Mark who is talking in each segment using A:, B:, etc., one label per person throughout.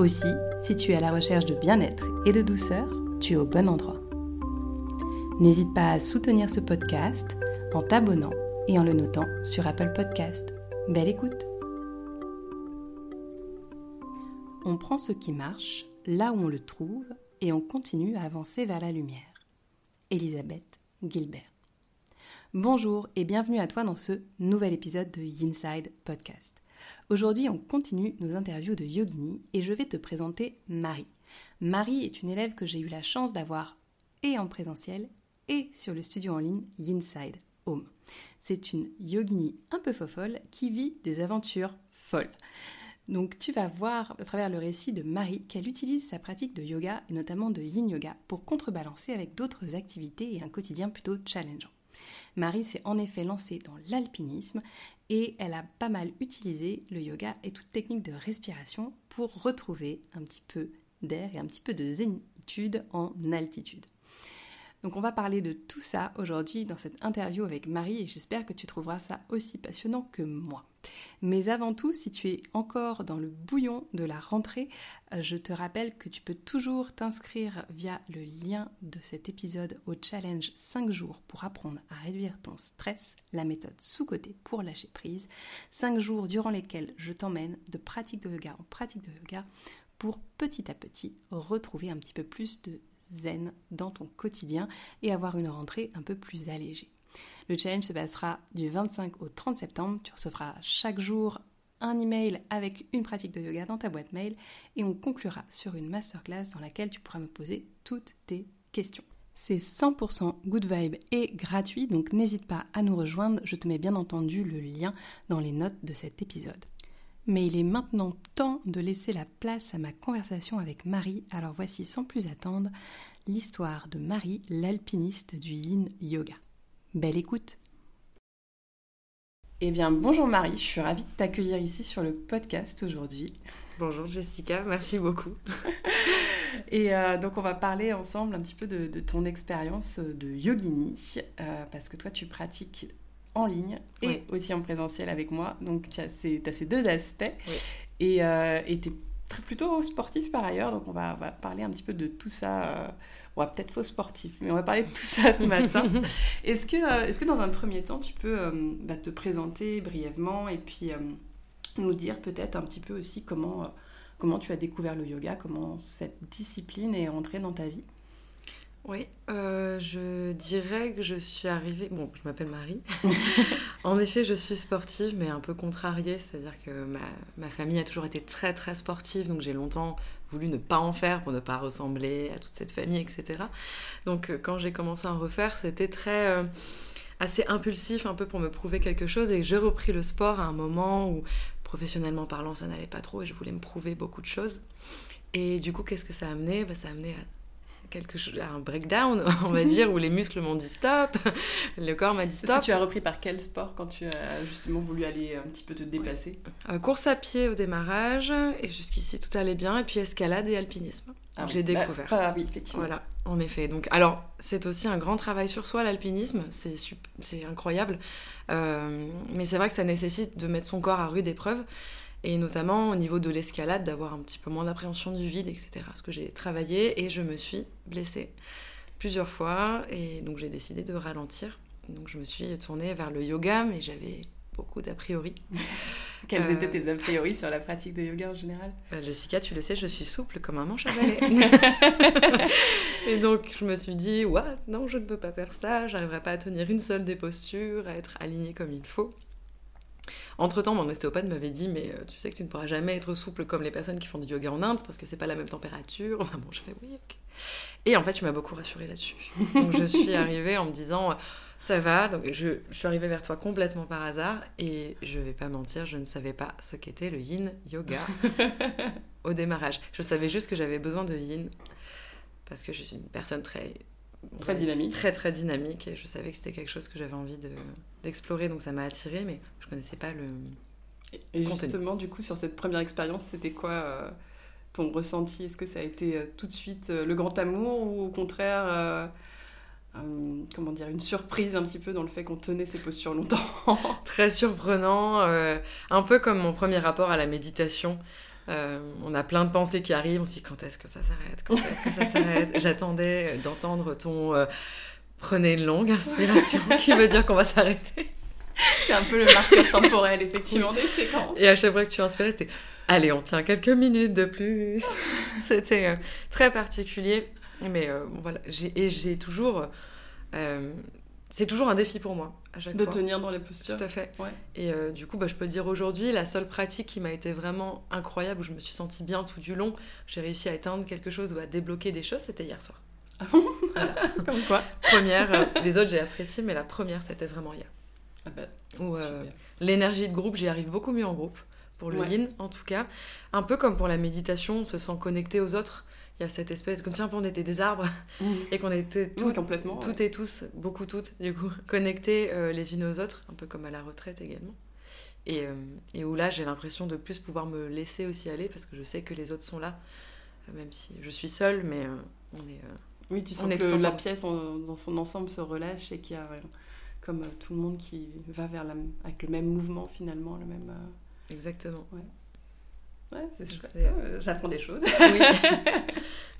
A: Aussi, si tu es à la recherche de bien-être et de douceur, tu es au bon endroit. N'hésite pas à soutenir ce podcast en t'abonnant et en le notant sur Apple Podcast. Belle écoute On prend ce qui marche là où on le trouve et on continue à avancer vers la lumière. Elisabeth Gilbert. Bonjour et bienvenue à toi dans ce nouvel épisode de Inside Podcast. Aujourd'hui, on continue nos interviews de yogini et je vais te présenter Marie. Marie est une élève que j'ai eu la chance d'avoir et en présentiel et sur le studio en ligne Inside Home. C'est une yogini un peu fofolle qui vit des aventures folles. Donc tu vas voir à travers le récit de Marie qu'elle utilise sa pratique de yoga et notamment de yin yoga pour contrebalancer avec d'autres activités et un quotidien plutôt challengeant. Marie s'est en effet lancée dans l'alpinisme et elle a pas mal utilisé le yoga et toute technique de respiration pour retrouver un petit peu d'air et un petit peu de zénitude en altitude. Donc on va parler de tout ça aujourd'hui dans cette interview avec Marie et j'espère que tu trouveras ça aussi passionnant que moi. Mais avant tout, si tu es encore dans le bouillon de la rentrée, euh, je te rappelle que tu peux toujours t'inscrire via le lien de cet épisode au challenge 5 jours pour apprendre à réduire ton stress, la méthode sous-côté pour lâcher prise. 5 jours durant lesquels je t'emmène de pratique de yoga en pratique de yoga pour petit à petit retrouver un petit peu plus de zen dans ton quotidien et avoir une rentrée un peu plus allégée. Le challenge se passera du 25 au 30 septembre. Tu recevras chaque jour un email avec une pratique de yoga dans ta boîte mail et on conclura sur une masterclass dans laquelle tu pourras me poser toutes tes questions. C'est 100% good vibe et gratuit, donc n'hésite pas à nous rejoindre. Je te mets bien entendu le lien dans les notes de cet épisode. Mais il est maintenant temps de laisser la place à ma conversation avec Marie. Alors voici sans plus attendre l'histoire de Marie, l'alpiniste du yin yoga. Belle écoute Eh bien bonjour Marie, je suis ravie de t'accueillir ici sur le podcast aujourd'hui.
B: Bonjour Jessica, merci beaucoup.
A: Et euh, donc on va parler ensemble un petit peu de, ton expérience de yogini, euh, parce que toi tu pratiques en ligne et aussi en présentiel avec moi. Donc tu as, ces, deux aspects. Et euh, tu es plutôt sportif par ailleurs. Donc on va, parler un petit peu de tout ça. Euh, va peut-être faux sportif, mais on va parler de tout ça ce matin. est-ce que, euh, est que dans un premier temps, tu peux euh, bah, te présenter brièvement et puis nous dire peut-être un petit peu aussi comment, comment tu as découvert le yoga, comment cette discipline est entrée dans ta vie?
B: Oui, euh, je dirais que je suis arrivée. Bon, je m'appelle Marie. en effet, je suis sportive, mais un peu contrariée. C'est-à-dire que ma, ma, famille a toujours été très, très sportive. Donc, j'ai longtemps voulu ne pas en faire pour ne pas ressembler à toute cette famille, etc. Donc, euh, quand j'ai commencé à en refaire, c'était très. Euh, assez impulsif, un peu pour me prouver quelque chose. Et j'ai repris le sport à un moment où, professionnellement parlant, ça n'allait pas trop et je voulais me prouver beaucoup de choses. Et du coup, qu'est-ce que ça a amené? Bah, Ça a à quelque chose, un breakdown, on va dire, où les muscles m'ont dit stop, le corps m'a dit stop.
A: Si tu as repris par quel sport quand tu as justement voulu aller un petit peu te dépasser?
B: Euh, Course à pied au démarrage, et jusqu'ici tout allait bien, et puis escalade et alpinisme. Ah J'ai bah, découvert.
A: Ah, oui, effectivement.
B: Voilà, en effet. Donc, alors, c'est aussi un grand travail sur soi, l'alpinisme, c'est incroyable. Euh, mais c'est vrai que ça nécessite de mettre son corps à rude épreuve et notamment au niveau de l'escalade, d'avoir un petit peu moins d'appréhension du vide, etc. Ce que j'ai travaillé et je me suis blessée plusieurs fois et donc j'ai décidé de ralentir. Donc je me suis tournée vers le yoga, mais j'avais beaucoup d'a priori.
A: Quels euh, étaient tes a priori sur la pratique de yoga en général?
B: Bah, Jessica, tu le sais, je suis souple comme un manche à balai. et donc je me suis dit, what Non, je ne peux pas faire ça, j'arriverai pas à tenir une seule des postures, à être alignée comme il faut. Entre-temps, mon ostéopathe m'avait dit, mais euh, tu sais que tu ne pourras jamais être souple comme les personnes qui font du yoga en Inde parce que c'est pas la même température. bon, je fais oui, ok. Et en fait, tu m'as beaucoup rassurée là-dessus. Donc je suis arrivée en me disant, Ça va, donc je, je, suis arrivée vers toi complètement par hasard et je vais pas mentir, je ne savais pas ce qu'était le yin yoga au démarrage. Je savais juste que j'avais besoin de yin parce que je suis une personne très
A: très dynamique.
B: Très très dynamique et je savais que c'était quelque chose que j'avais envie d'explorer donc ça m'a attirée mais je connaissais pas le
A: Et justement du coup sur cette première expérience, c'était quoi euh, ton ressenti? Est-ce que ça a été euh, tout de suite euh, le grand amour ou au contraire comment dire, une surprise un petit peu dans le fait qu'on tenait ces postures longtemps?
B: Très surprenant, euh, un peu comme mon premier rapport à la méditation. Euh, on a plein de pensées qui arrivent, on se dit quand est-ce que ça s'arrête, quand est-ce que ça s'arrête? J'attendais d'entendre ton prenez une longue inspiration qui veut dire qu'on va s'arrêter.
A: C'est un peu le marqueur temporel, effectivement, des séquences.
B: Et à chaque fois que tu inspirais, c'était allez, on tient quelques minutes de plus. c'était très particulier. Mais euh, voilà, et j'ai toujours. Euh, c'est toujours un défi pour moi, à chaque
A: de
B: fois.
A: Tenir dans les postures.
B: Tout à fait.
A: Ouais.
B: Et euh, du coup, bah, je peux dire aujourd'hui, la seule pratique qui m'a été vraiment incroyable, où je me suis sentie bien tout du long, j'ai réussi à éteindre quelque chose ou à débloquer des choses, c'était hier soir.
A: Ah bon voilà. Comme quoi
B: Première, les autres j'ai apprécié, mais la première c'était vraiment hier.
A: Ah bah,
B: où l'énergie de groupe, j'y arrive beaucoup mieux en groupe, pour le ouais. yin en tout cas. Un peu comme pour la méditation, on se sent connecté aux autres il y a cette espèce, comme si on était des arbres mmh. et qu'on était tout,
A: oui, complètement,
B: toutes ouais. et tous, beaucoup toutes, du coup, connectés euh, les unes aux autres, un peu comme à la retraite également. Et, euh, et où là, j'ai l'impression de plus pouvoir me laisser aussi aller parce que je sais que les autres sont là, euh, même si je suis seule, mais on est.
A: oui, tu sens on est que la pièce en, dans son ensemble se relâche et qu'il y a comme tout le monde qui va vers la, avec le même mouvement finalement, le même.
B: Exactement.
A: Ouais. Ouais, c'est chouette. Euh, J'apprends des choses.
B: Oui.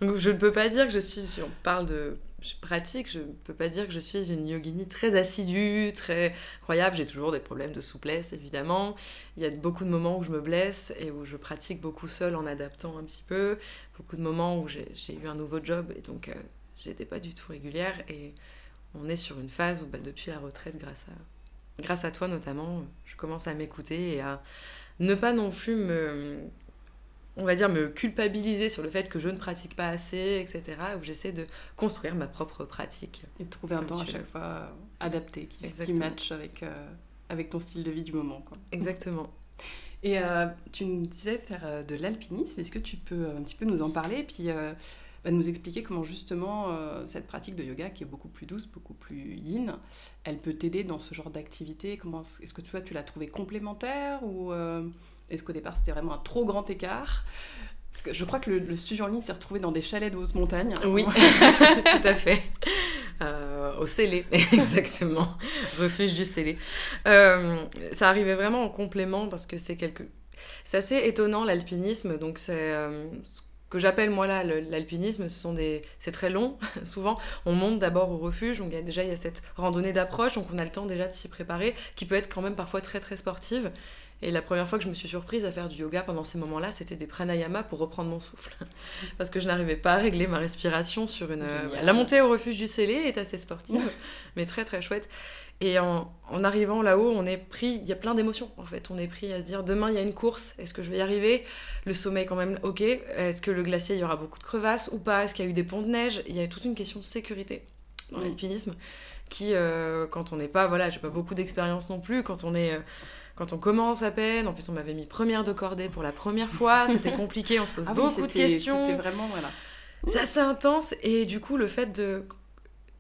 B: Donc, je ne peux pas dire que je suis, si on parle de pratique, je ne peux pas dire que je suis une yogini très assidue, très incroyable. J'ai toujours des problèmes de souplesse, évidemment. Il y a beaucoup de moments où je me blesse et où je pratique beaucoup seule en adaptant un petit peu. Beaucoup de moments où j'ai eu un nouveau job et donc euh, j'étais pas du tout régulière. Et on est sur une phase où, bah, depuis la retraite, grâce à, grâce à toi notamment, je commence à m'écouter et à ne pas non plus me on va dire, me culpabiliser sur le fait que je ne pratique pas assez, etc. Où j'essaie de construire ma propre pratique.
A: Et de trouver un temps à chaque fois adapté, qui, qui match avec, euh, avec ton style de vie du moment. Quoi.
B: Exactement.
A: Et euh, tu me disais faire euh, de l'alpinisme. Est-ce que tu peux un petit peu nous en parler? Et puis euh, bah, nous expliquer comment justement euh, cette pratique de yoga, qui est beaucoup plus douce, beaucoup plus yin, elle peut t'aider dans ce genre d'activité? Comment Est-ce que tu, vois, tu l'as trouvé complémentaire ou euh, est-ce qu'au départ c'était vraiment un trop grand écart? Parce que je crois que le, le studio en ligne s'est retrouvé dans des chalets de haute montagne.
B: Oui, tout à fait. Euh, au Célé, exactement. Refuge du Célé. Ça arrivait vraiment en complément parce que c'est quelque... C'est assez étonnant l'alpinisme, donc c'est euh, ce que j'appelle moi là l'alpinisme, ce sont des... c'est très long, souvent. On monte d'abord au refuge, donc il y a, déjà il y a cette randonnée d'approche, donc on a le temps déjà de s'y préparer, qui peut être quand même parfois très très sportive. Et la première fois que je me suis surprise à faire du yoga pendant ces moments-là, c'était des pranayama pour reprendre mon souffle. Parce que je n'arrivais pas à régler ma respiration sur une...
A: Génial.
B: La montée au refuge du Célé est assez sportive, mais très très chouette. Et en, en arrivant là-haut, on est pris, il y a plein d'émotions en fait. On est pris à se dire demain il y a une course, est-ce que je vais y arriver? Le sommet quand même, ok. Est-ce que le glacier il y aura beaucoup de crevasses ou pas? Est-ce qu'il y a eu des ponts de neige? Il y a toute une question de sécurité dans
A: Mm.
B: l'alpinisme qui, euh, quand on n'est pas, voilà, j'ai pas beaucoup d'expérience non plus, quand on est. euh, quand on commence à peine, en plus on m'avait mis première de cordée pour la première fois, c'était compliqué, on se pose
A: Ah oui,
B: beaucoup de questions.
A: C'était vraiment, voilà.
B: C'est assez intense et du coup le fait de...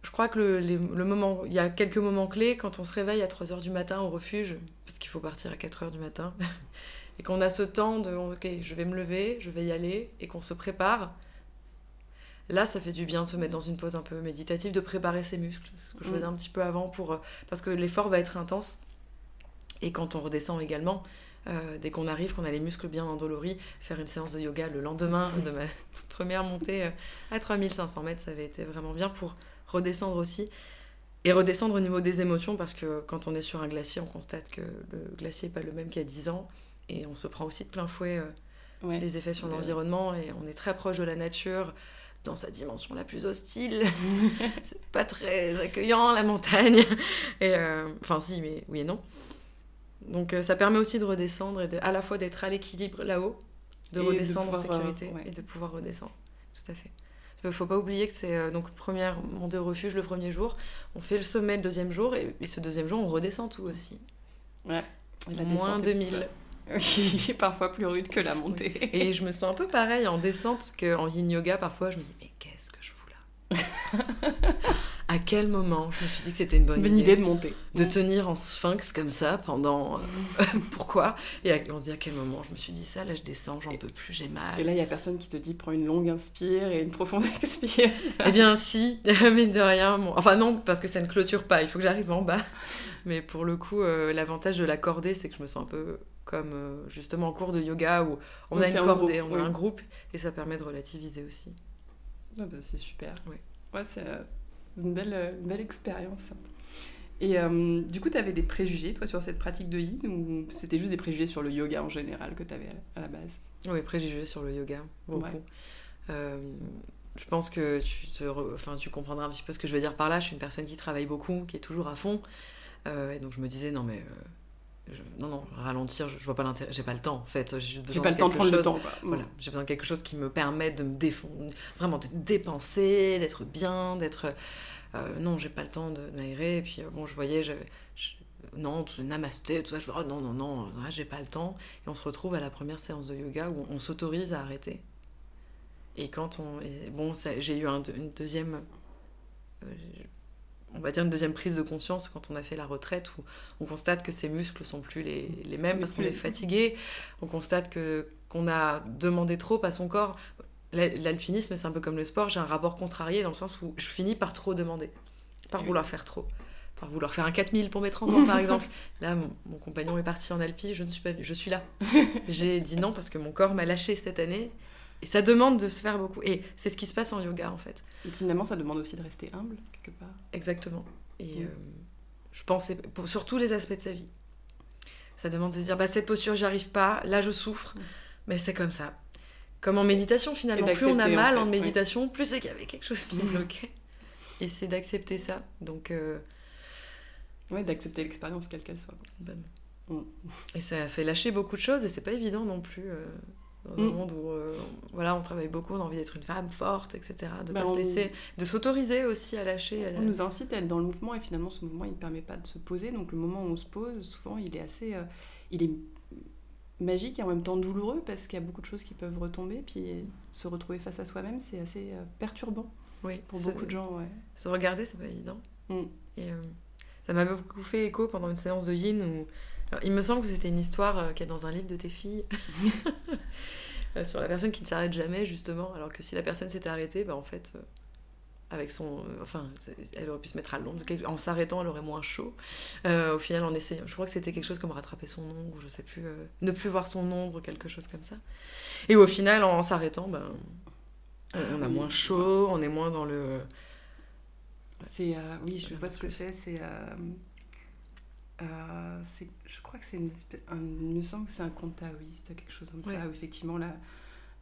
B: Je crois que le, les- le moment, il y a quelques moments clés quand on se réveille à 3h du matin au refuge, parce qu'il faut partir à 4h du matin, et qu'on a ce temps de ok je vais me lever, je vais y aller, et qu'on se prépare. Là, ça fait du bien de se mettre dans une pause un peu méditative, de préparer ses muscles. C'est ce que je
A: Mm.
B: faisais un petit peu avant, pour, euh, parce que l'effort va être intense. Et quand on redescend également, euh, dès qu'on arrive, qu'on a les muscles bien endoloris, faire une séance de yoga le lendemain de ma toute première montée euh, à 3500 mètres, ça avait été vraiment bien pour redescendre aussi. Et redescendre au niveau des émotions, parce que quand on est sur un glacier, on constate que le glacier n'est pas le même qu'il y a 10 ans. Et on se prend aussi de plein fouet euh,
A: Ouais.
B: les effets sur
A: Ouais.
B: l'environnement. Et on est très proche de la nature, dans sa dimension la plus hostile. C'est pas très accueillant, la montagne. Et euh, Enfin, si, mais oui et non. Donc euh, ça permet aussi de redescendre et de, à la fois d'être à l'équilibre là-haut, de
A: Et
B: redescendre en
A: pouvoir,
B: sécurité
A: ouais.
B: et de pouvoir redescendre. Tout à fait. Il faut pas oublier que c'est euh, donc première montée au refuge le premier jour, on fait le sommet le deuxième jour et, et ce deuxième jour on redescend tout aussi.
A: Ouais. La
B: Moins
A: descente est-
B: 2000.
A: Oui, parfois plus rude que la montée.
B: Et je me sens un peu pareil en descente, qu'en yin yoga, parfois, je me dis, mais qu'est-ce que je fous là? À quel moment je me suis dit que c'était une bonne,
A: Bonne idée de monter.
B: de tenir en sphinx comme ça pendant... euh, Pourquoi? Et à- on se dit à quel moment? Je me suis dit ça, là je descends, j'en peux plus, j'ai mal.
A: Et là, il y a personne qui te dit prends une longue inspire et une profonde expire.
B: Eh bien si, mine de rien, bon... enfin non, parce que ça ne clôture pas, il faut que j'arrive en bas. Mais pour le coup, euh, l'avantage de la cordée, c'est que je me sens un peu comme euh, justement en cours de yoga où on a une cordée,
A: groupe,
B: on a un groupe, et ça permet de relativiser aussi.
A: Ah bah, c'est super.
B: Oui.
A: Ouais, c'est une belle, euh, une belle expérience. Et euh, du coup, tu avais des préjugés, toi, sur cette pratique de yin ou c'était juste des préjugés sur le yoga en général que tu avais à la base?
B: Oui, préjugés sur le yoga, beaucoup.
A: Ouais.
B: Euh, je pense que tu, te re- enfin, tu comprendras un petit peu ce que je veux dire par là. Je suis une personne qui travaille beaucoup, qui est toujours à fond. Euh, et donc je me disais, non mais... je- non, non, ralentir, je, je vois pas l'intérêt, j'ai pas le temps en fait. J'ai
A: pas le temps de prendre le temps, quoi.
B: Voilà, j'ai besoin de quelque chose qui me permette de me défendre, vraiment de dépenser, d'être bien, d'être. euh, non, j'ai pas le temps de m'aérer. Et puis euh, bon, je voyais, j'avais. je- Non, tout namasté, tout ça. Je dis, oh, non, non, non, j'ai pas le temps. Et on se retrouve à la première séance de yoga où on s'autorise à arrêter. Et quand on. et bon, j'ai eu un- une deuxième. euh, on va dire une deuxième prise de conscience quand on a fait la retraite où on constate que ses muscles sont plus les, les mêmes parce qu'on est fatigué, on constate que qu'on a demandé trop à son corps. La- L'alpinisme, c'est un peu comme le sport, j'ai un rapport contrarié dans le sens où je finis par trop demander, par vouloir faire trop, par vouloir faire un 4000 pour mes 30 ans par exemple. Là, mon, mon compagnon est parti en Alpi, je ne suis pas je suis là. J'ai dit non parce que mon corps m'a lâché cette année et ça demande de se faire beaucoup. Et c'est ce qui se passe en yoga en fait.
A: Et finalement, ça demande aussi de rester humble, quelque part.
B: Exactement. Et
A: Mm.
B: euh, je pense c'est pour, sur tous les aspects de sa vie. Ça demande de se dire, bah, cette posture, j'y arrive pas, là je souffre,
A: Mm.
B: mais c'est comme ça. Comme en méditation finalement, plus on a
A: en
B: mal
A: fait,
B: en, méditation, plus c'est qu'il y avait quelque chose qui me bloquait. Et c'est d'accepter ça. Donc, euh,
A: Ouais, d'accepter l'expérience, quelle qu'elle soit. Mm.
B: Et ça a fait lâcher beaucoup de choses et c'est pas évident non plus. euh, dans un
A: Mm.
B: monde où euh, voilà, on travaille beaucoup, on a envie d'être une femme forte, etc. De
A: Bah,
B: pas se laisser, de s'autoriser aussi à lâcher. à-
A: On nous incite à être dans le mouvement et finalement ce mouvement il ne permet pas de se poser. Donc le moment où on se pose, souvent il est assez, euh, il est magique et en même temps douloureux parce qu'il y a beaucoup de choses qui peuvent retomber. Puis se retrouver face à soi-même, c'est assez euh, perturbant
B: Oui,
A: pour
B: se-
A: beaucoup de gens. Ouais.
B: Se regarder, c'est pas évident.
A: Mm.
B: Et euh, ça m'a beaucoup fait écho pendant une séance de yin où. Alors, il me semble que c'était une histoire euh, qui est dans un livre de tes filles. Euh, sur la personne qui ne s'arrête jamais, justement. Alors que si la personne s'était arrêtée, bah, en fait, euh, avec son. enfin, elle aurait pu se mettre à l'ombre. En s'arrêtant, elle aurait moins chaud. Euh, au final, en essayant. Je crois que c'était quelque chose comme rattraper son ombre, ou je sais plus. euh, ne plus voir son ombre, quelque chose comme ça. Et au final, en s'arrêtant, ben. on- a
A: Oui.
B: moins chaud, on est moins dans le.
A: C'est, euh, oui, je vois ce que c'est. C'est, euh, je crois que c'est une espèce, un- il me semble que c'est un conte taoïste, quelque chose comme
B: Ouais.
A: ça, où effectivement la,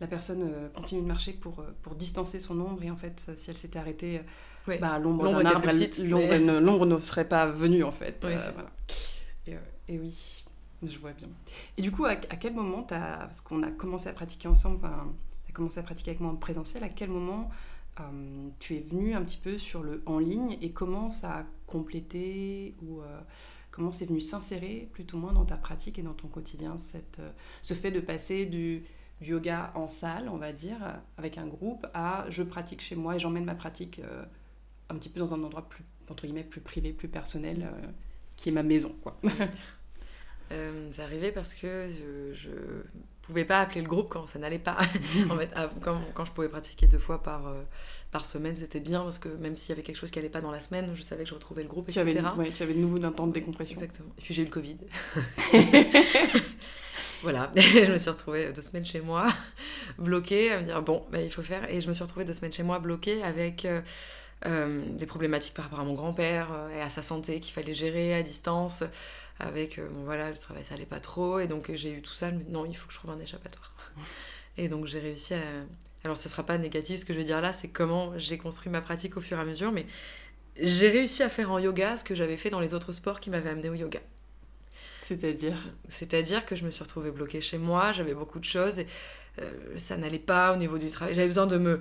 A: la personne euh, continue de marcher pour, euh, pour distancer son ombre et en fait, si elle s'était arrêtée,
B: Ouais.
A: bah, l'ombre d'un arbre, l'ombre,
B: mais-
A: ne- serait pas venue en fait. Euh, voilà. et, et oui, je vois bien. Et du coup, à, à quel moment t'as, parce qu'on a commencé à pratiquer ensemble, enfin, t'as commencé à pratiquer avec moi en présentiel, à quel moment tu es venu un petit peu sur le en ligne et comment ça a complété ou comment c'est venu s'insérer plutôt moins dans ta pratique et dans ton quotidien euh, ce fait de passer du, yoga en salle, on va dire, avec un groupe, à je pratique chez moi et j'emmène ma pratique euh, un petit peu dans un endroit plus, entre guillemets, plus privé, plus personnel, euh, qui est ma maison, quoi.
B: Euh, c'est arrivé parce que je, je pouvais pas appeler le groupe quand ça n'allait pas. en fait, quand, quand je pouvais pratiquer deux fois par, euh, par semaine, c'était bien parce que même s'il y avait quelque chose qui allait pas dans la semaine, je savais que je retrouvais le groupe,
A: tu,
B: etc.
A: avais, ouais, tu avais de nouveau d'un temps de décompression.
B: Exactement. Et puis j'ai eu le Covid. voilà, je me suis retrouvée deux semaines chez moi, bloquée, à me dire bon, bah, il faut faire. Et je me suis retrouvée deux semaines chez moi, bloquée, avec euh, euh, des problématiques par rapport à mon grand-père euh, et à sa santé qu'il fallait gérer à distance. Avec, euh, bon voilà, le travail ça allait pas trop. Et donc j'ai eu tout ça, dis, non, il faut que je trouve un échappatoire. et donc j'ai réussi à. Alors ce sera pas négatif ce que je veux dire là, c'est comment j'ai construit ma pratique au fur et à mesure, mais j'ai réussi à faire en yoga ce que j'avais fait dans les autres sports qui m'avaient amené au yoga.
A: C'est-à-dire?
B: C'est-à-dire que je me suis retrouvée bloquée chez moi, j'avais beaucoup de choses. Et, ça n'allait pas au niveau du travail. J'avais besoin de me,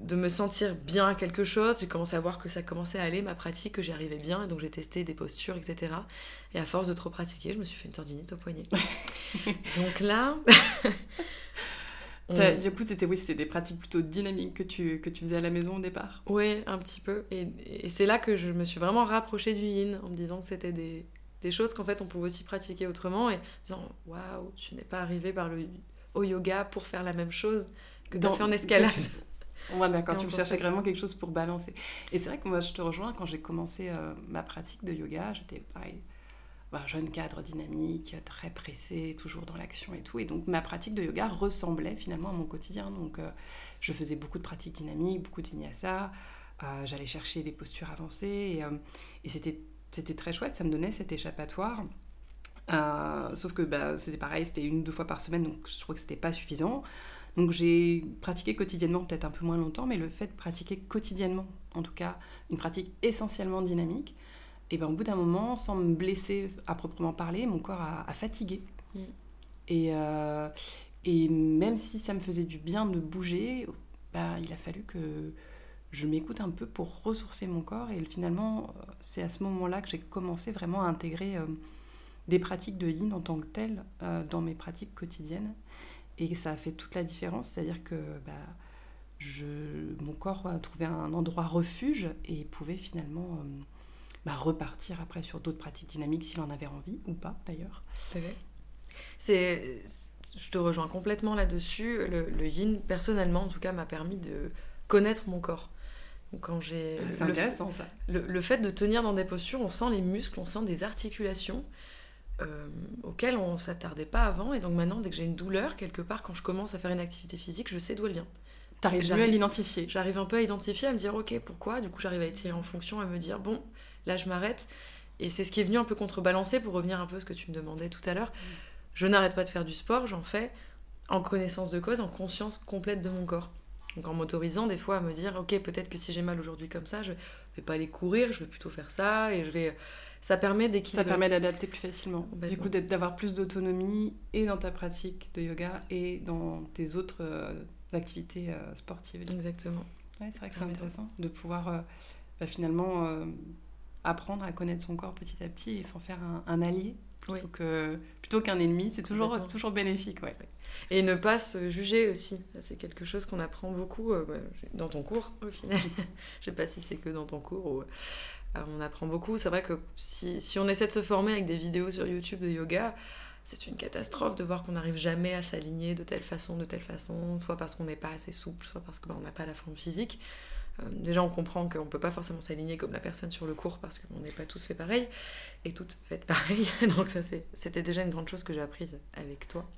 B: de me sentir bien à quelque chose. J'ai commencé à voir que ça commençait à aller, ma pratique, que j'y arrivais bien. Et donc j'ai testé des postures, etc. Et à force de trop pratiquer, je me suis fait une tendinite au poignet. donc là...
A: Du coup, c'était oui, des pratiques plutôt dynamiques que tu, que tu faisais à la maison au départ?
B: Oui, un petit peu. Et, et c'est là que je me suis vraiment rapprochée du yin, en me disant que c'était des, des choses qu'en fait on pouvait aussi pratiquer autrement. Et en disant, waouh, tu n'es pas arrivé par le, au yoga pour faire la même chose que d'en faire en escalade.
A: Ouais, d'accord, tu cherchais vraiment quelque chose pour balancer. Et c'est vrai que moi, je te rejoins, quand j'ai commencé euh, ma pratique de yoga, j'étais pareil, un jeune cadre dynamique, très pressé, toujours dans l'action et tout. Et donc ma pratique de yoga ressemblait finalement à mon quotidien. Donc euh, je faisais beaucoup de pratiques dynamiques, beaucoup de vinyasa, euh, j'allais chercher des postures avancées et, et c'était, c'était très chouette, ça me donnait cet échappatoire. Sauf que bah, c'était pareil, c'était une ou deux fois par semaine, donc je trouvais que c'était pas suffisant. Donc j'ai pratiqué quotidiennement, peut-être un peu moins longtemps, mais le fait de pratiquer quotidiennement, en tout cas une pratique essentiellement dynamique, et ben, au bout d'un moment, sans me blesser à proprement parler, mon corps a, fatigué. Mm. Et, euh, et même si ça me faisait du bien de bouger, ben, il a fallu que je m'écoute un peu pour ressourcer mon corps. Et finalement, c'est à ce moment-là que j'ai commencé vraiment à intégrer euh, des pratiques de yin en tant que telles euh, dans mes pratiques quotidiennes. Et ça a fait toute la différence. C'est-à-dire que bah, je, mon corps a trouvé un endroit refuge et pouvait finalement bah, repartir après sur d'autres pratiques dynamiques s'il en avait envie ou pas d'ailleurs.
B: C'est, je te rejoins complètement là-dessus. Le, yin, personnellement, en tout cas, m'a permis de connaître mon corps.
A: quand j'ai ah, c'est intéressant ça.
B: Le, fait de tenir dans des postures, on sent les muscles, on sent des articulations euh, auxquelles on s'attardait pas avant. Et donc maintenant, dès que j'ai une douleur quelque part, quand je commence à faire une activité physique, je sais d'où elle vient.
A: T'arrives mieux à l'identifier.
B: J'arrive un peu à identifier, à me dire ok pourquoi? Du coup, j'arrive à étirer en fonction, à me dire bon là je m'arrête. Et c'est ce qui est venu un peu contrebalancer pour revenir un peu à ce que tu me demandais tout à l'heure. Je n'arrête pas de faire du sport, j'en fais en connaissance de cause, en conscience complète de mon corps. Donc en m'autorisant des fois à me dire, ok, peut-être que si j'ai mal aujourd'hui comme ça, je vais pas aller courir, je vais plutôt faire ça, et je vais... Ça permet d'équilibrer.
A: Ça permet d'adapter plus facilement. Du coup, d'avoir plus d'autonomie et dans ta pratique de yoga et dans tes autres euh, activités euh, sportives.
B: Exactement.
A: Ouais, c'est vrai que c'est intéressant de pouvoir euh, bah, finalement apprendre à connaître son corps petit à petit et s'en faire un, allié plutôt que plutôt qu'un ennemi c'est toujours c'est toujours bénéfique ouais.
B: et ne pas se juger aussi c'est quelque chose qu'on apprend beaucoup euh, bah, dans ton cours au final je sais pas si c'est que dans ton cours ou on apprend beaucoup c'est vrai que si, si, on essaie de se former avec des vidéos sur YouTube de yoga c'est une catastrophe de voir qu'on n'arrive jamais à s'aligner de telle façon de telle façon soit parce qu'on n'est pas assez souple soit parce qu'on n'a pas la forme physique euh, déjà, on comprend qu'on ne peut pas forcément s'aligner comme la personne sur le cours parce qu'on n'est pas tous fait pareil et toutes faites pareil. Donc ça, c'était déjà une grande chose que j'ai apprise avec toi.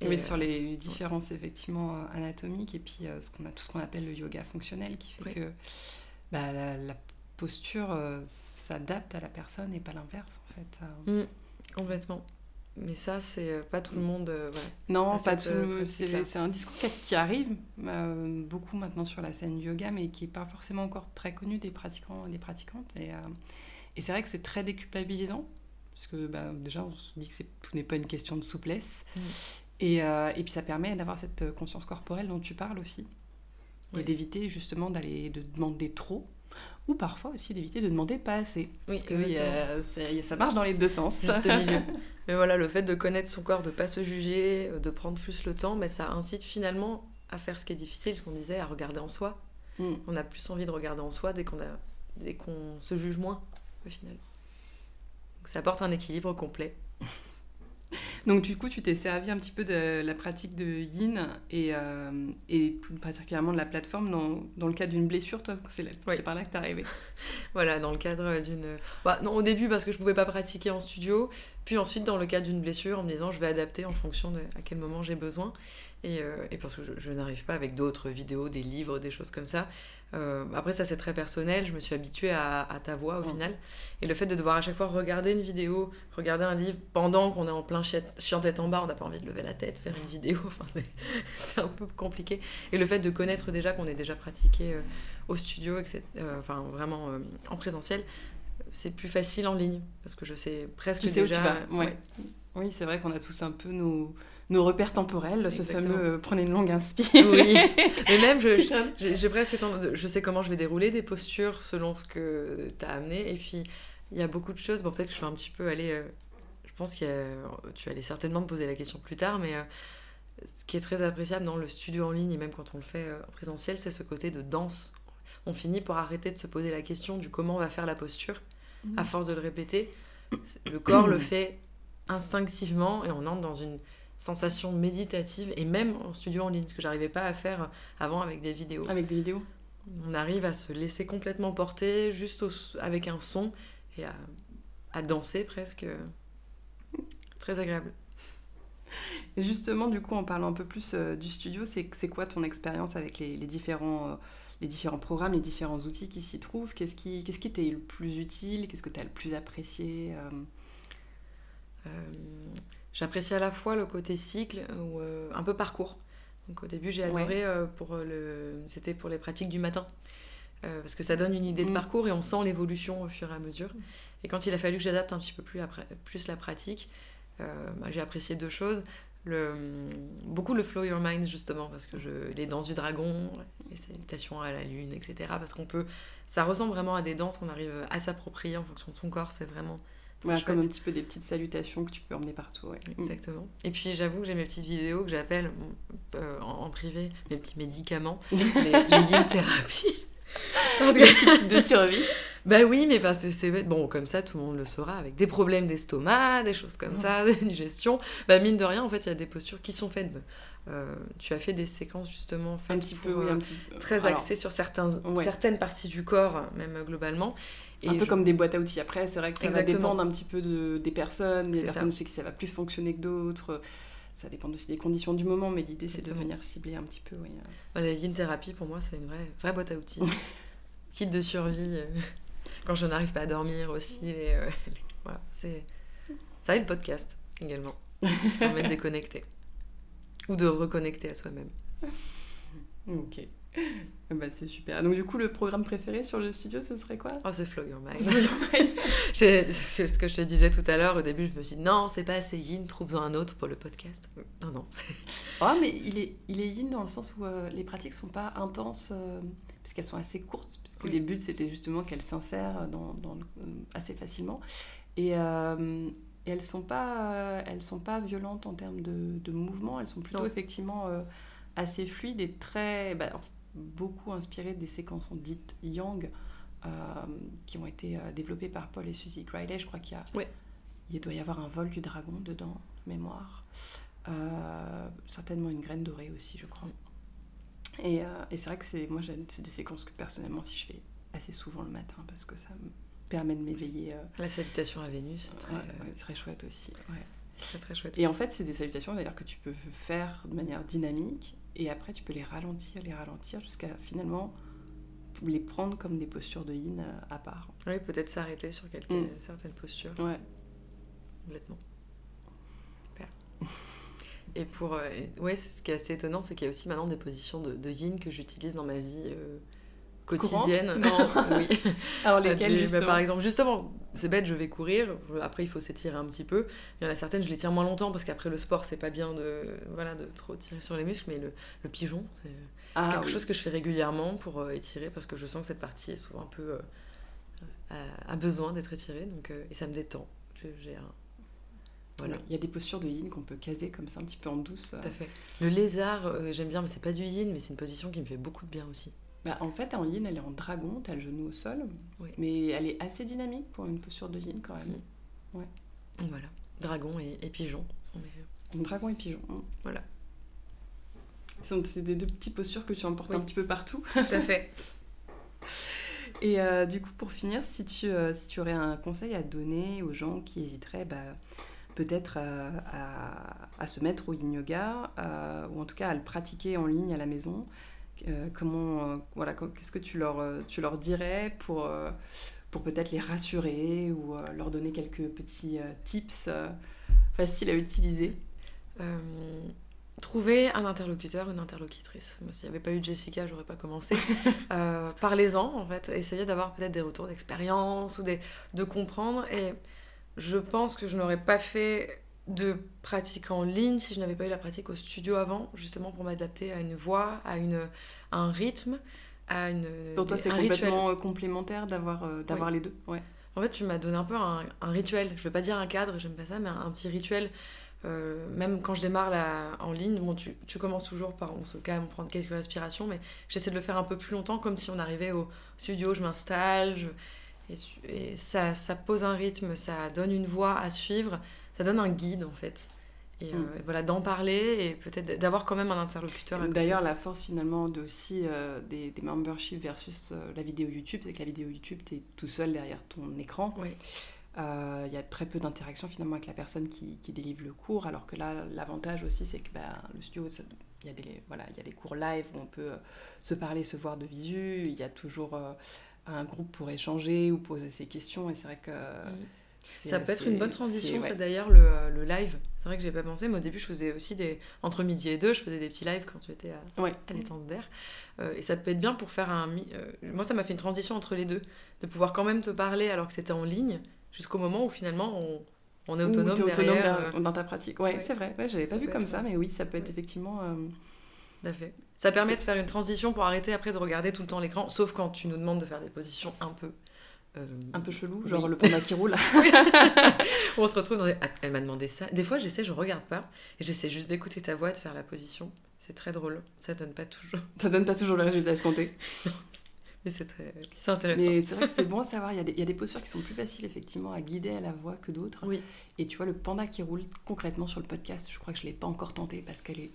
A: Et oui, sur les différences effectivement euh, anatomiques et puis euh, ce qu'on a tout ce qu'on appelle le yoga fonctionnel qui fait que bah, la, posture s'adapte à la personne et pas l'inverse en fait.
B: Mmh, complètement. Mais ça, c'est euh, pas tout le monde. Euh,
A: non, pas tout euh, C'est un discours qui arrive beaucoup maintenant sur la scène du yoga, mais qui n'est pas forcément encore très connu des pratiquants et des pratiquantes. Et, et c'est vrai que c'est très déculpabilisant, parce que bah, déjà, on se dit que tout n'est pas une question de souplesse. Mm. Et, et, puis ça permet d'avoir cette conscience corporelle dont tu parles aussi. Et d'éviter justement d'aller de demander trop ou parfois aussi d'éviter de demander pas assez. Oui, parce que oui, ça marche dans les deux sens.
B: Juste milieu. mais voilà, le fait de connaître son corps, de pas se juger, de prendre plus le temps, mais ça incite finalement à faire ce qui est difficile, ce qu'on disait, à regarder en soi. Mm. On a plus envie de regarder en soi dès qu'on a... dès qu'on se juge moins, au final. Donc ça apporte un équilibre complet.
A: Donc du coup, tu t'es servi un petit peu de la pratique de yin et, euh, et plus particulièrement de la plateforme dans, dans le cadre d'une blessure, toi C'est par là que t'es arrivé
B: Voilà, dans le cadre d'une... Bah, non, au début parce que je pouvais pas pratiquer en studio, puis ensuite dans le cadre d'une blessure en me disant je vais adapter en fonction de à quel moment j'ai besoin. Et, euh, et, parce que je, je n'arrive pas avec d'autres vidéos, des livres, des choses comme ça. Euh, après, ça c'est très personnel, je me suis habituée à, ta voix au final. Et le fait de devoir à chaque fois regarder une vidéo, regarder un livre pendant qu'on est en plein chien tête en bas, on n'a pas envie de lever la tête, faire une vidéo, enfin, c'est un peu compliqué. Et le fait de connaître déjà qu'on est déjà pratiqué euh, au studio, etc., euh, enfin vraiment en présentiel, c'est plus facile en ligne parce que je sais presque
A: tu sais déjà. Où tu vas. Ouais. Oui, c'est vrai qu'on a tous un peu nos nos repères temporels, ce fameux euh, prenez une longue inspire.
B: Oui, mais même, je, j'ai presque je sais comment je vais dérouler des postures selon ce que tu as amené. Et puis, il y a beaucoup de choses. Bon, peut-être que je vais un petit peu aller. Euh, je pense que tu aller certainement me poser la question plus tard, mais euh, ce qui est très appréciable dans le studio en ligne et même quand on le fait en présentiel, c'est ce côté de danse. On finit par arrêter de se poser la question du comment on va faire la posture. Mmh. À force de le répéter, le corps le fait instinctivement et on entre dans une sensation méditative et même en studio en ligne, ce que j'arrivais pas à faire avant avec des vidéos.
A: Avec des vidéos
B: On arrive à se laisser complètement porter juste avec un son et à, danser presque. Très agréable.
A: Justement, du coup, en parlant un peu plus euh, du studio, c'est quoi ton expérience avec les, différents, euh, les différents programmes, les différents outils qui s'y trouvent? Qu'est-ce qui qui t'est le plus utile? Qu'est-ce que tu as le plus apprécié
B: euh, J'apprécie à la fois le côté cycle ou euh, un peu parcours. Donc au début, j'ai adoré euh, pour le c'était pour les pratiques du matin. Euh, parce que ça donne une idée de mm. parcours et on sent l'évolution au fur et à mesure. Et quand il a fallu que j'adapte un petit peu plus la, plus la pratique, bah, j'ai apprécié deux choses. Le, beaucoup le flow your mind justement parce que je, les danses du dragon les salutations à la lune etc parce qu'on peut ça ressemble vraiment à des danses qu'on arrive à s'approprier en fonction de son corps c'est vraiment
A: comme un petit peu des petites salutations que tu peux emmener partout.
B: Mm. Exactement. Et puis j'avoue que j'ai mes petites vidéos que j'appelle euh, en, privé mes petits médicaments, les, les yin thérapies.
A: Parce que les petites de survie.
B: Bah oui, mais parce que c'est bon, comme ça tout le monde le saura, avec des problèmes d'estomac, des choses comme ça, de digestion. Bah mine de rien, en fait, il y a des postures qui sont faites. Euh, tu as fait des séquences justement
A: un petit peu, oui, un petit...
B: très axées sur certains, certaines parties du corps, même globalement
A: un peu comme des boîtes à outils. Après, c'est vrai que ça va dépendre un petit peu de, des personnes. Des personnes, je sais que ça va plus fonctionner que d'autres. Ça dépend aussi des conditions du moment, mais l'idée, c'est de venir cibler un petit peu. Oui.
B: la yin thérapie, pour moi, c'est une vraie, vraie boîte à outils. Kit de survie, euh, quand je n'arrive pas à dormir aussi. Euh, voilà, c'est... Ça aide le podcast également. Permet de déconnecter. Ou de reconnecter à soi-même.
A: Ok. Bah, c'est super. Donc, du coup, le programme préféré sur le studio, ce serait quoi?
B: Oh, c'est Flow Your Mind. ce, que, ce que je te disais tout à l'heure, au début, je me suis dit non, c'est pas assez yin, trouve-en un autre pour le podcast. Non, non.
A: oh, mais il est, il est yin dans le sens où euh, les pratiques sont pas intenses, euh, parce qu'elles sont assez courtes. Parce que les buts, c'était justement qu'elles s'insèrent dans, dans euh, assez facilement. Et. et elles sont pas, elles sont pas violentes en termes de, de mouvement. Elles sont plutôt effectivement assez fluides et très, bah, beaucoup inspiré des séquences dites Yang, euh, qui ont été euh, développées par Paul et Suzy Riley. Je crois qu'il y a, il doit y avoir un vol du dragon dedans, mémoire. Euh, certainement une graine dorée aussi, je crois. Et, et c'est vrai que c'est, moi, c'est des séquences que personnellement, si je fais assez souvent le matin, parce que ça me permet de m'éveiller.
B: La salutation à Vénus,
A: c'est très, chouette aussi.
B: C'est très chouette.
A: Et en fait, c'est des salutations d'ailleurs que tu peux faire de manière dynamique et après, tu peux les ralentir, les ralentir jusqu'à finalement les prendre comme des postures de yin euh, à part.
B: Oui, peut-être s'arrêter sur quelques, mm. certaines postures.
A: Ouais.
B: Complètement. Super. Et pour. Euh, ouais, ce qui est assez étonnant, c'est qu'il y a aussi maintenant des positions de, de yin que j'utilise dans ma vie. Euh, quotidienne.
A: Non, oui. Alors lesquelles,
B: bah,
A: justement
B: Par exemple, justement, c'est bête, je vais courir. Après, il faut s'étirer un petit peu. Il y en a certaines, je les tire moins longtemps parce qu'après le sport, c'est pas bien de, voilà, de trop tirer sur les muscles. Mais le, le pigeon, c'est ah quelque chose que je fais régulièrement pour euh, étirer parce que je sens que cette partie est souvent un peu euh, a, besoin d'être étirée. Donc, euh, et ça me détend. J'ai un,
A: voilà. Il y a des postures de yin qu'on peut caser comme ça un petit peu en douce.
B: Tout à fait. Le lézard, j'aime bien, mais c'est pas du yin, mais c'est une position qui me fait beaucoup de bien aussi.
A: Bah, en fait, en yin, elle est en dragon, t'as le genou au sol, mais elle est assez dynamique pour une posture de yin quand même. Mm. Ouais.
B: Voilà, dragon et, pigeon sont
A: mes... Dragon et pigeon. Mm.
B: Voilà.
A: C'est des deux petites postures que tu emportes un petit peu partout.
B: Tout à fait.
A: et euh, du coup, pour finir, si tu, euh, si tu aurais un conseil à donner aux gens qui hésiteraient bah, peut-être euh, à, à, se mettre au yin yoga, ou en tout cas à le pratiquer en ligne à la maison, euh, comment, euh, voilà, qu'est-ce que tu leur, euh, tu leur dirais pour, pour peut-être les rassurer ou leur donner quelques petits tips faciles à utiliser?
B: Trouver un interlocuteur, une interlocutrice. S'il n'y avait pas eu Jessica, j'aurais pas commencé. Parlez-en, en fait. Essayez d'avoir peut-être des retours d'expérience ou des, de comprendre. Et je pense que je n'aurais pas fait de pratique en ligne si je n'avais pas eu la pratique au studio avant, justement pour m'adapter à une voix, à, une, à un rythme, à une.
A: Pour toi, c'est
B: un
A: complètement
B: rituel.
A: euh, complémentaire d'avoir euh, d'avoir les deux. Ouais.
B: En fait, tu m'as donné un peu un, un rituel. Je veux pas dire un cadre, j'aime pas ça, mais un, un petit rituel. Euh, même quand je démarre la, en ligne, bon, tu, tu commences toujours par on se calme, prendre quelques respirations, mais j'essaie de le faire un peu plus longtemps, comme si on arrivait au studio, je m'installe, je- et, et ça, ça pose un rythme, ça donne une voie à suivre, ça donne un guide en fait. Et euh,
A: Mm.
B: voilà, d'en parler et peut-être d'avoir quand même un interlocuteur.
A: D'ailleurs, la force finalement de aussi euh, des, des memberships versus euh, la vidéo YouTube, c'est que la vidéo YouTube, tu es tout seul derrière ton écran.
B: Oui.
A: Il y a très peu d'interaction finalement avec la personne qui, qui délivre le cours, alors que là, l'avantage aussi, c'est que bah, le studio, il y, a des, voilà, il y a des cours live où on peut se parler, se voir de visu, il y a toujours un groupe pour échanger ou poser ses questions, et c'est vrai que... c'est
B: Ça peut être une bonne transition,
A: ouais.
B: c'est d'ailleurs le, le live. C'est vrai que j'ai pas pensé, mais au début, je faisais aussi des. Entre midi et deux, je faisais des petits lives quand j'étais à,
A: Ouais.
B: à l'étang d'air. Euh, et ça peut être bien pour faire un. euh, moi, ça m'a fait une transition entre les deux. De pouvoir quand même te parler alors que c'était en ligne, jusqu'au moment où finalement on, on est autonome, derrière.
A: dans,
B: euh,
A: dans ta pratique. Ouais,
B: ouais.
A: c'est vrai. Ouais, j'avais pas vu comme
B: être-
A: ça, mais oui, ça peut être effectivement. euh,
B: fait. Ça permet de faire une transition pour arrêter après de regarder tout le temps l'écran, sauf quand tu nous demandes de faire des positions un peu. Euh,
A: un peu chelou,
B: Oui.
A: genre le panda qui roule.
B: on se retrouve dans des... Ah, elle m'a demandé ça. Des fois, j'essaie, je regarde pas, et j'essaie juste d'écouter ta voix, de faire la position. C'est très drôle. Ça donne pas toujours.
A: ça donne pas toujours le résultat escompté.
B: Mais c'est très... c'est intéressant.
A: Mais c'est vrai que c'est bon à savoir. Il y, a des, il y a des postures qui sont plus faciles, effectivement, à guider à la voix que d'autres.
B: Oui.
A: Et tu vois, le panda qui roule, concrètement, sur le podcast, je crois que je l'ai pas encore tenté parce qu'elle est,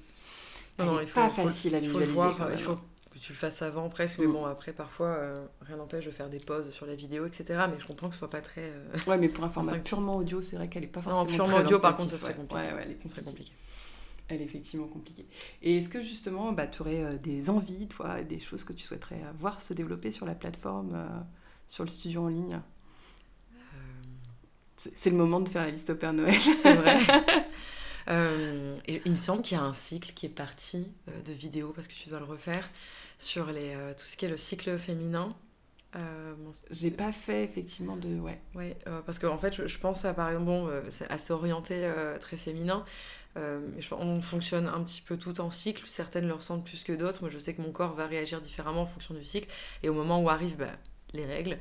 B: Non,
A: elle
B: non,
A: est
B: il faut-
A: pas
B: faut-
A: facile à
B: Il faut le
A: visualiser.
B: voir, il faut que tu le fasses avant presque, mais
A: Mm.
B: bon, après, parfois, euh, rien n'empêche de faire des pauses sur la vidéo, etc. Mais je comprends que ce soit pas très... euh,
A: Ouais, mais pour un format purement audio, c'est vrai qu'elle est pas
B: Non,
A: forcément
B: purement
A: très
B: audio, par contre, ce serait compliqué.
A: Ouais, ouais, elle est compliquée.
B: compliqué.
A: Elle est effectivement compliquée. Et est-ce que justement, bah, tu aurais des envies, toi, des choses que tu souhaiterais euh, voir se développer sur la plateforme, euh, sur le studio en ligne?
B: Euh,
A: C'est c'est le moment de faire la liste au Père Noël.
B: C'est vrai. Euh, et il me semble qu'il y a un cycle qui est parti euh, de vidéos, parce que tu dois le refaire, sur les, euh, tout ce qui est le cycle féminin. Euh, bon,
A: J'ai pas fait effectivement de. Ouais.
B: Ouais, euh, parce qu'en fait, je, je pense à par exemple, bon, c'est assez orienté, très féminin. je- on fonctionne un petit peu tout en cycle. Certaines le ressentent plus que d'autres. Moi, je sais que mon corps va réagir différemment en fonction du cycle. Et au moment où arrivent bah, les règles,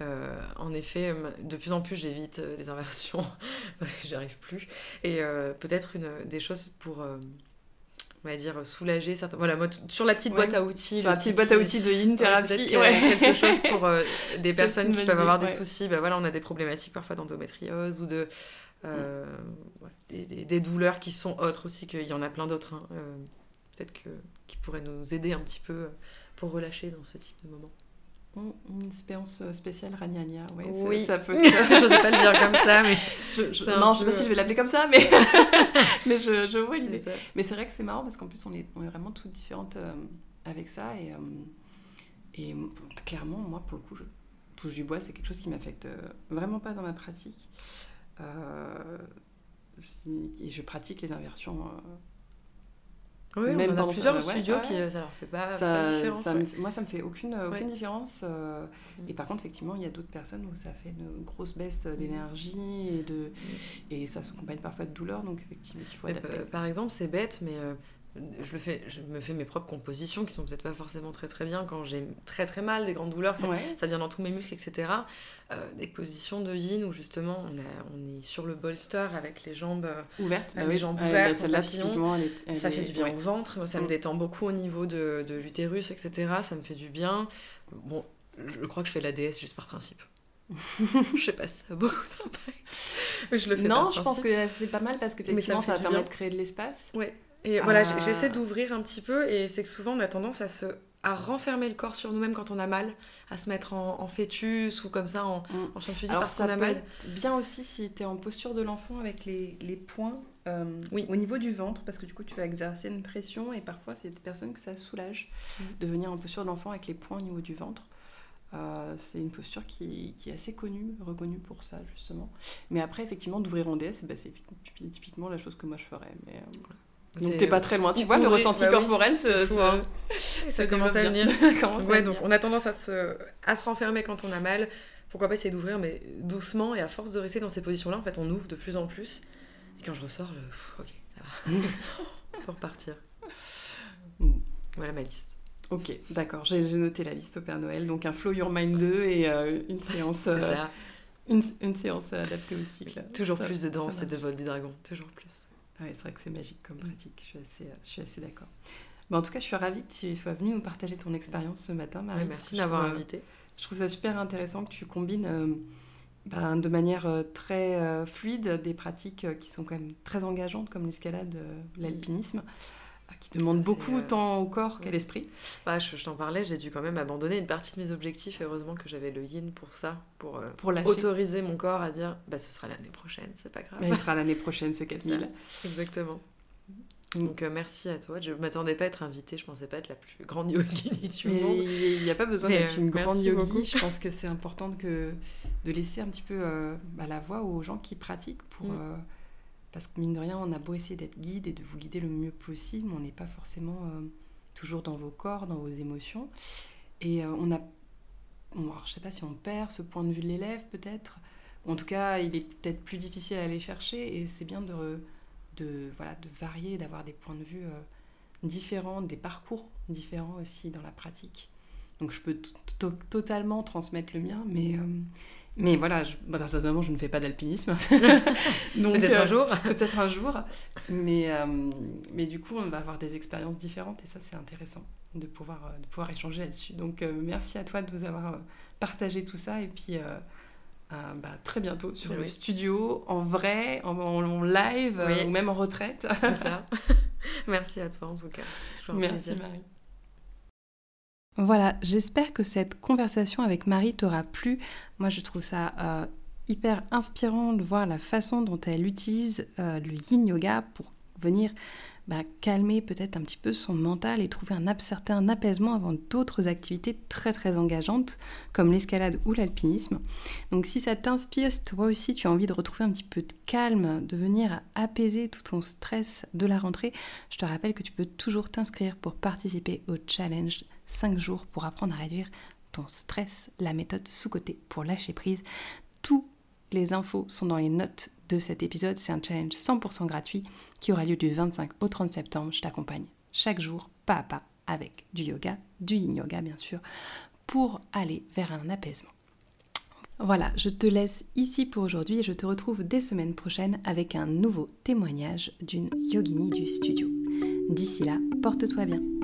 B: euh, en effet, de plus en plus, j'évite les inversions parce que j'y arrive plus. Et euh, peut-être une des choses pour, euh, on va dire, soulager certains. Voilà, moi, sur la petite
A: Ouais.
B: boîte à outils.
A: Sur la petite
B: petit-
A: boîte à outils de Yin Thérapie. ouais.
B: quelque chose pour euh, des personnes qui peuvent avoir des soucis. Bah, voilà, on a des problématiques parfois d'endométriose ou de, euh, ouais, des, des- des douleurs qui sont autres aussi, qu'il y en a plein d'autres. hein. Euh, Peut-être que, qui pourraient nous aider un petit peu pour relâcher dans ce type de moment.
A: Hum, Une expérience euh, spéciale Ragnagna. Ouais,
B: Oui.
A: ça peut.
B: Je n'osais pas le dire comme ça, mais
A: Je- je- non, je sais pas si je vais l'appeler comme ça, mais, mais je, je vois l'idée. Mais c'est vrai que c'est marrant parce qu'en plus, on est, on est vraiment toutes différentes euh, avec ça. Et, euh, et m- clairement, moi, pour le coup, je touche du bois, c'est quelque chose qui m'affecte vraiment pas dans ma pratique. Euh, et je pratique les inversions.
B: Oui,
A: Même
B: on en a plusieurs au
A: ouais,
B: studio
A: ouais.
B: qui euh, ça leur fait pas,
A: ça,
B: de différence.
A: ça
B: ouais.
A: me fait- moi, ça me fait aucune, euh, aucune différence. euh,
B: Mm.
A: Et par contre, effectivement, il y a d'autres personnes où ça fait une grosse baisse d'énergie et, de, et ça s'accompagne parfois de douleur. Donc, effectivement, il faut adapter.
B: par exemple, c'est bête, mais je, le fais, je me fais mes propres compositions qui sont peut-être pas forcément très très bien quand j'ai très très mal, des grandes douleurs, ça,
A: Ouais.
B: ça vient dans tous mes muscles, etc. Euh, des positions de yin où justement on, a, on est sur le bolster avec les jambes, euh,
A: Ouverte,
B: Avec
A: bah
B: les
A: oui.
B: jambes
A: Ouais,
B: ouvertes,
A: bah,
B: en
A: celle-là,
B: papillon.
A: typiquement, elle est- elle
B: ça
A: est-
B: fait du bien
A: ouais.
B: au ventre, Moi, ça me
A: Mm.
B: détend beaucoup au niveau de, de l'utérus, etc. Ça me fait du bien. Bon, je crois que je fais la déesse juste par principe. je sais pas si ça a beaucoup d'impact, mais je le fais
A: Non,
B: par
A: je pense que c'est pas mal parce
B: ça me
A: qu'effectivement, ça, va permettre
B: bien.
A: de créer de l'espace.
B: Ouais. Et voilà,
A: Ah.
B: j'essaie d'ouvrir un petit peu et c'est que souvent on a tendance à se à renfermer le corps sur nous-mêmes quand on a mal, à se mettre en, en fœtus ou comme ça en,
A: Mm.
B: en fusil
A: Alors,
B: parce qu'on a
A: peut
B: mal.
A: être bien aussi si tu es en posture de l'enfant avec les, les poings euh,
B: Oui.
A: au niveau du ventre, parce que du coup, tu vas exercer une pression et parfois, c'est des personnes que ça soulage
B: Mm.
A: de venir en posture de l'enfant avec les poings au niveau du ventre. Euh, c'est une posture qui, qui est assez connue, reconnue pour ça, justement. Mais après, effectivement, d'ouvrir en DS, bah, c'est typiquement la chose que moi je ferais. Mais, euh, Donc t'es pas très loin, tu vois, le ressenti
B: bah
A: corporel
B: C'est hein. Ça commence à venir.
A: à
B: Ouais,
A: venir.
B: donc on a tendance à se, à se renfermer quand on a mal. Pourquoi pas essayer d'ouvrir, mais doucement et à force de rester dans ces positions-là, en fait, on ouvre de plus en plus. Et quand je ressors, je... ok, ça va. Pour partir. Voilà ma liste.
A: Ok, d'accord. J'ai noté la liste au Père Noël. Donc un Flow Your Mind 2 et euh, une séance. Euh, une, une, séance adaptée au cycle.
B: Toujours plus de danse et de vol du dragon. Toujours plus.
A: Oui, c'est vrai que c'est magique comme pratique. Je suis assez, euh, je suis assez d'accord. Mais en tout cas, je suis ravie que tu sois venue nous partager ton expérience ce matin, Marie.
B: merci d'avoir invité.
A: Je trouve ça super intéressant que tu combines ben, de manière très fluide des pratiques qui sont quand même très engageantes comme l'escalade, l'alpinisme qui demande beaucoup euh, tant au corps qu'à l'esprit.
B: Bah, je, t'en parlais, j'ai dû quand même abandonner une partie de mes objectifs. heureusement que j'avais le yin pour ça, pour, euh, pour autoriser mon corps à dire bah, ce sera l'année prochaine, c'est pas grave.
A: Mais ce sera l'année prochaine, ce 4000.
B: Exactement. Mm. Donc euh, merci à toi. Je m'attendais pas à être invitée, je pensais pas être la plus grande yogini du monde.
A: Il n'y a pas besoin d'être une grande yogi. Je pense que c'est important que, de laisser un petit peu bah, la voix aux gens qui pratiquent pour. Mm. Parce que mine de rien, on a beau essayer d'être guide et de vous guider le mieux possible, on n'est pas forcément euh, toujours dans vos corps, dans vos émotions. Et euh, on a. Je ne sais pas si on perd ce point de vue de l'élève, peut-être. En tout cas, il est peut-être plus difficile à aller chercher et c'est bien de, de, voilà, de varier, d'avoir des points de vue euh, différents, des parcours différents aussi dans la pratique. Donc je peux totalement transmettre le mien, mais mais voilà, je, bah, personnellement, je ne fais pas d'alpinisme.
B: peut-être un euh, jour.
A: peut-être un jour. Mais, euh, mais du coup, on va avoir des expériences différentes et ça, c'est intéressant de pouvoir, euh, de pouvoir échanger là-dessus. Donc, merci à toi de nous avoir partagé tout ça et puis bah, très bientôt sur le studio, en vrai, en, live ou même en retraite.
B: ça. merci à toi en tout cas.
A: merci Marie. Voilà, j'espère que cette conversation avec Marie t'aura plu. Moi, je trouve ça euh, hyper inspirant de voir la façon dont elle utilise euh, le yin yoga pour venir bah, calmer peut-être un petit peu son mental et trouver un certain apaisement avant d'autres activités très très engageantes comme l'escalade ou l'alpinisme. Donc si ça t'inspire, si toi aussi tu as envie de retrouver un petit peu de calme, de venir apaiser tout ton stress de la rentrée, je te rappelle que tu peux toujours t'inscrire pour participer au challenge 5 jours pour apprendre à réduire ton stress, la méthode sous-côté pour lâcher prise. Tous les infos sont dans les notes de cet épisode. C'est un challenge 100% gratuit qui aura lieu du 25 au 30 septembre. Je t'accompagne chaque jour, pas à pas, avec du yoga, du yin yoga bien sûr, pour aller vers un apaisement. Voilà, je te laisse ici pour aujourd'hui et je te retrouve dès semaine prochaine avec un nouveau témoignage d'une yogini du studio. D'ici là, porte-toi bien.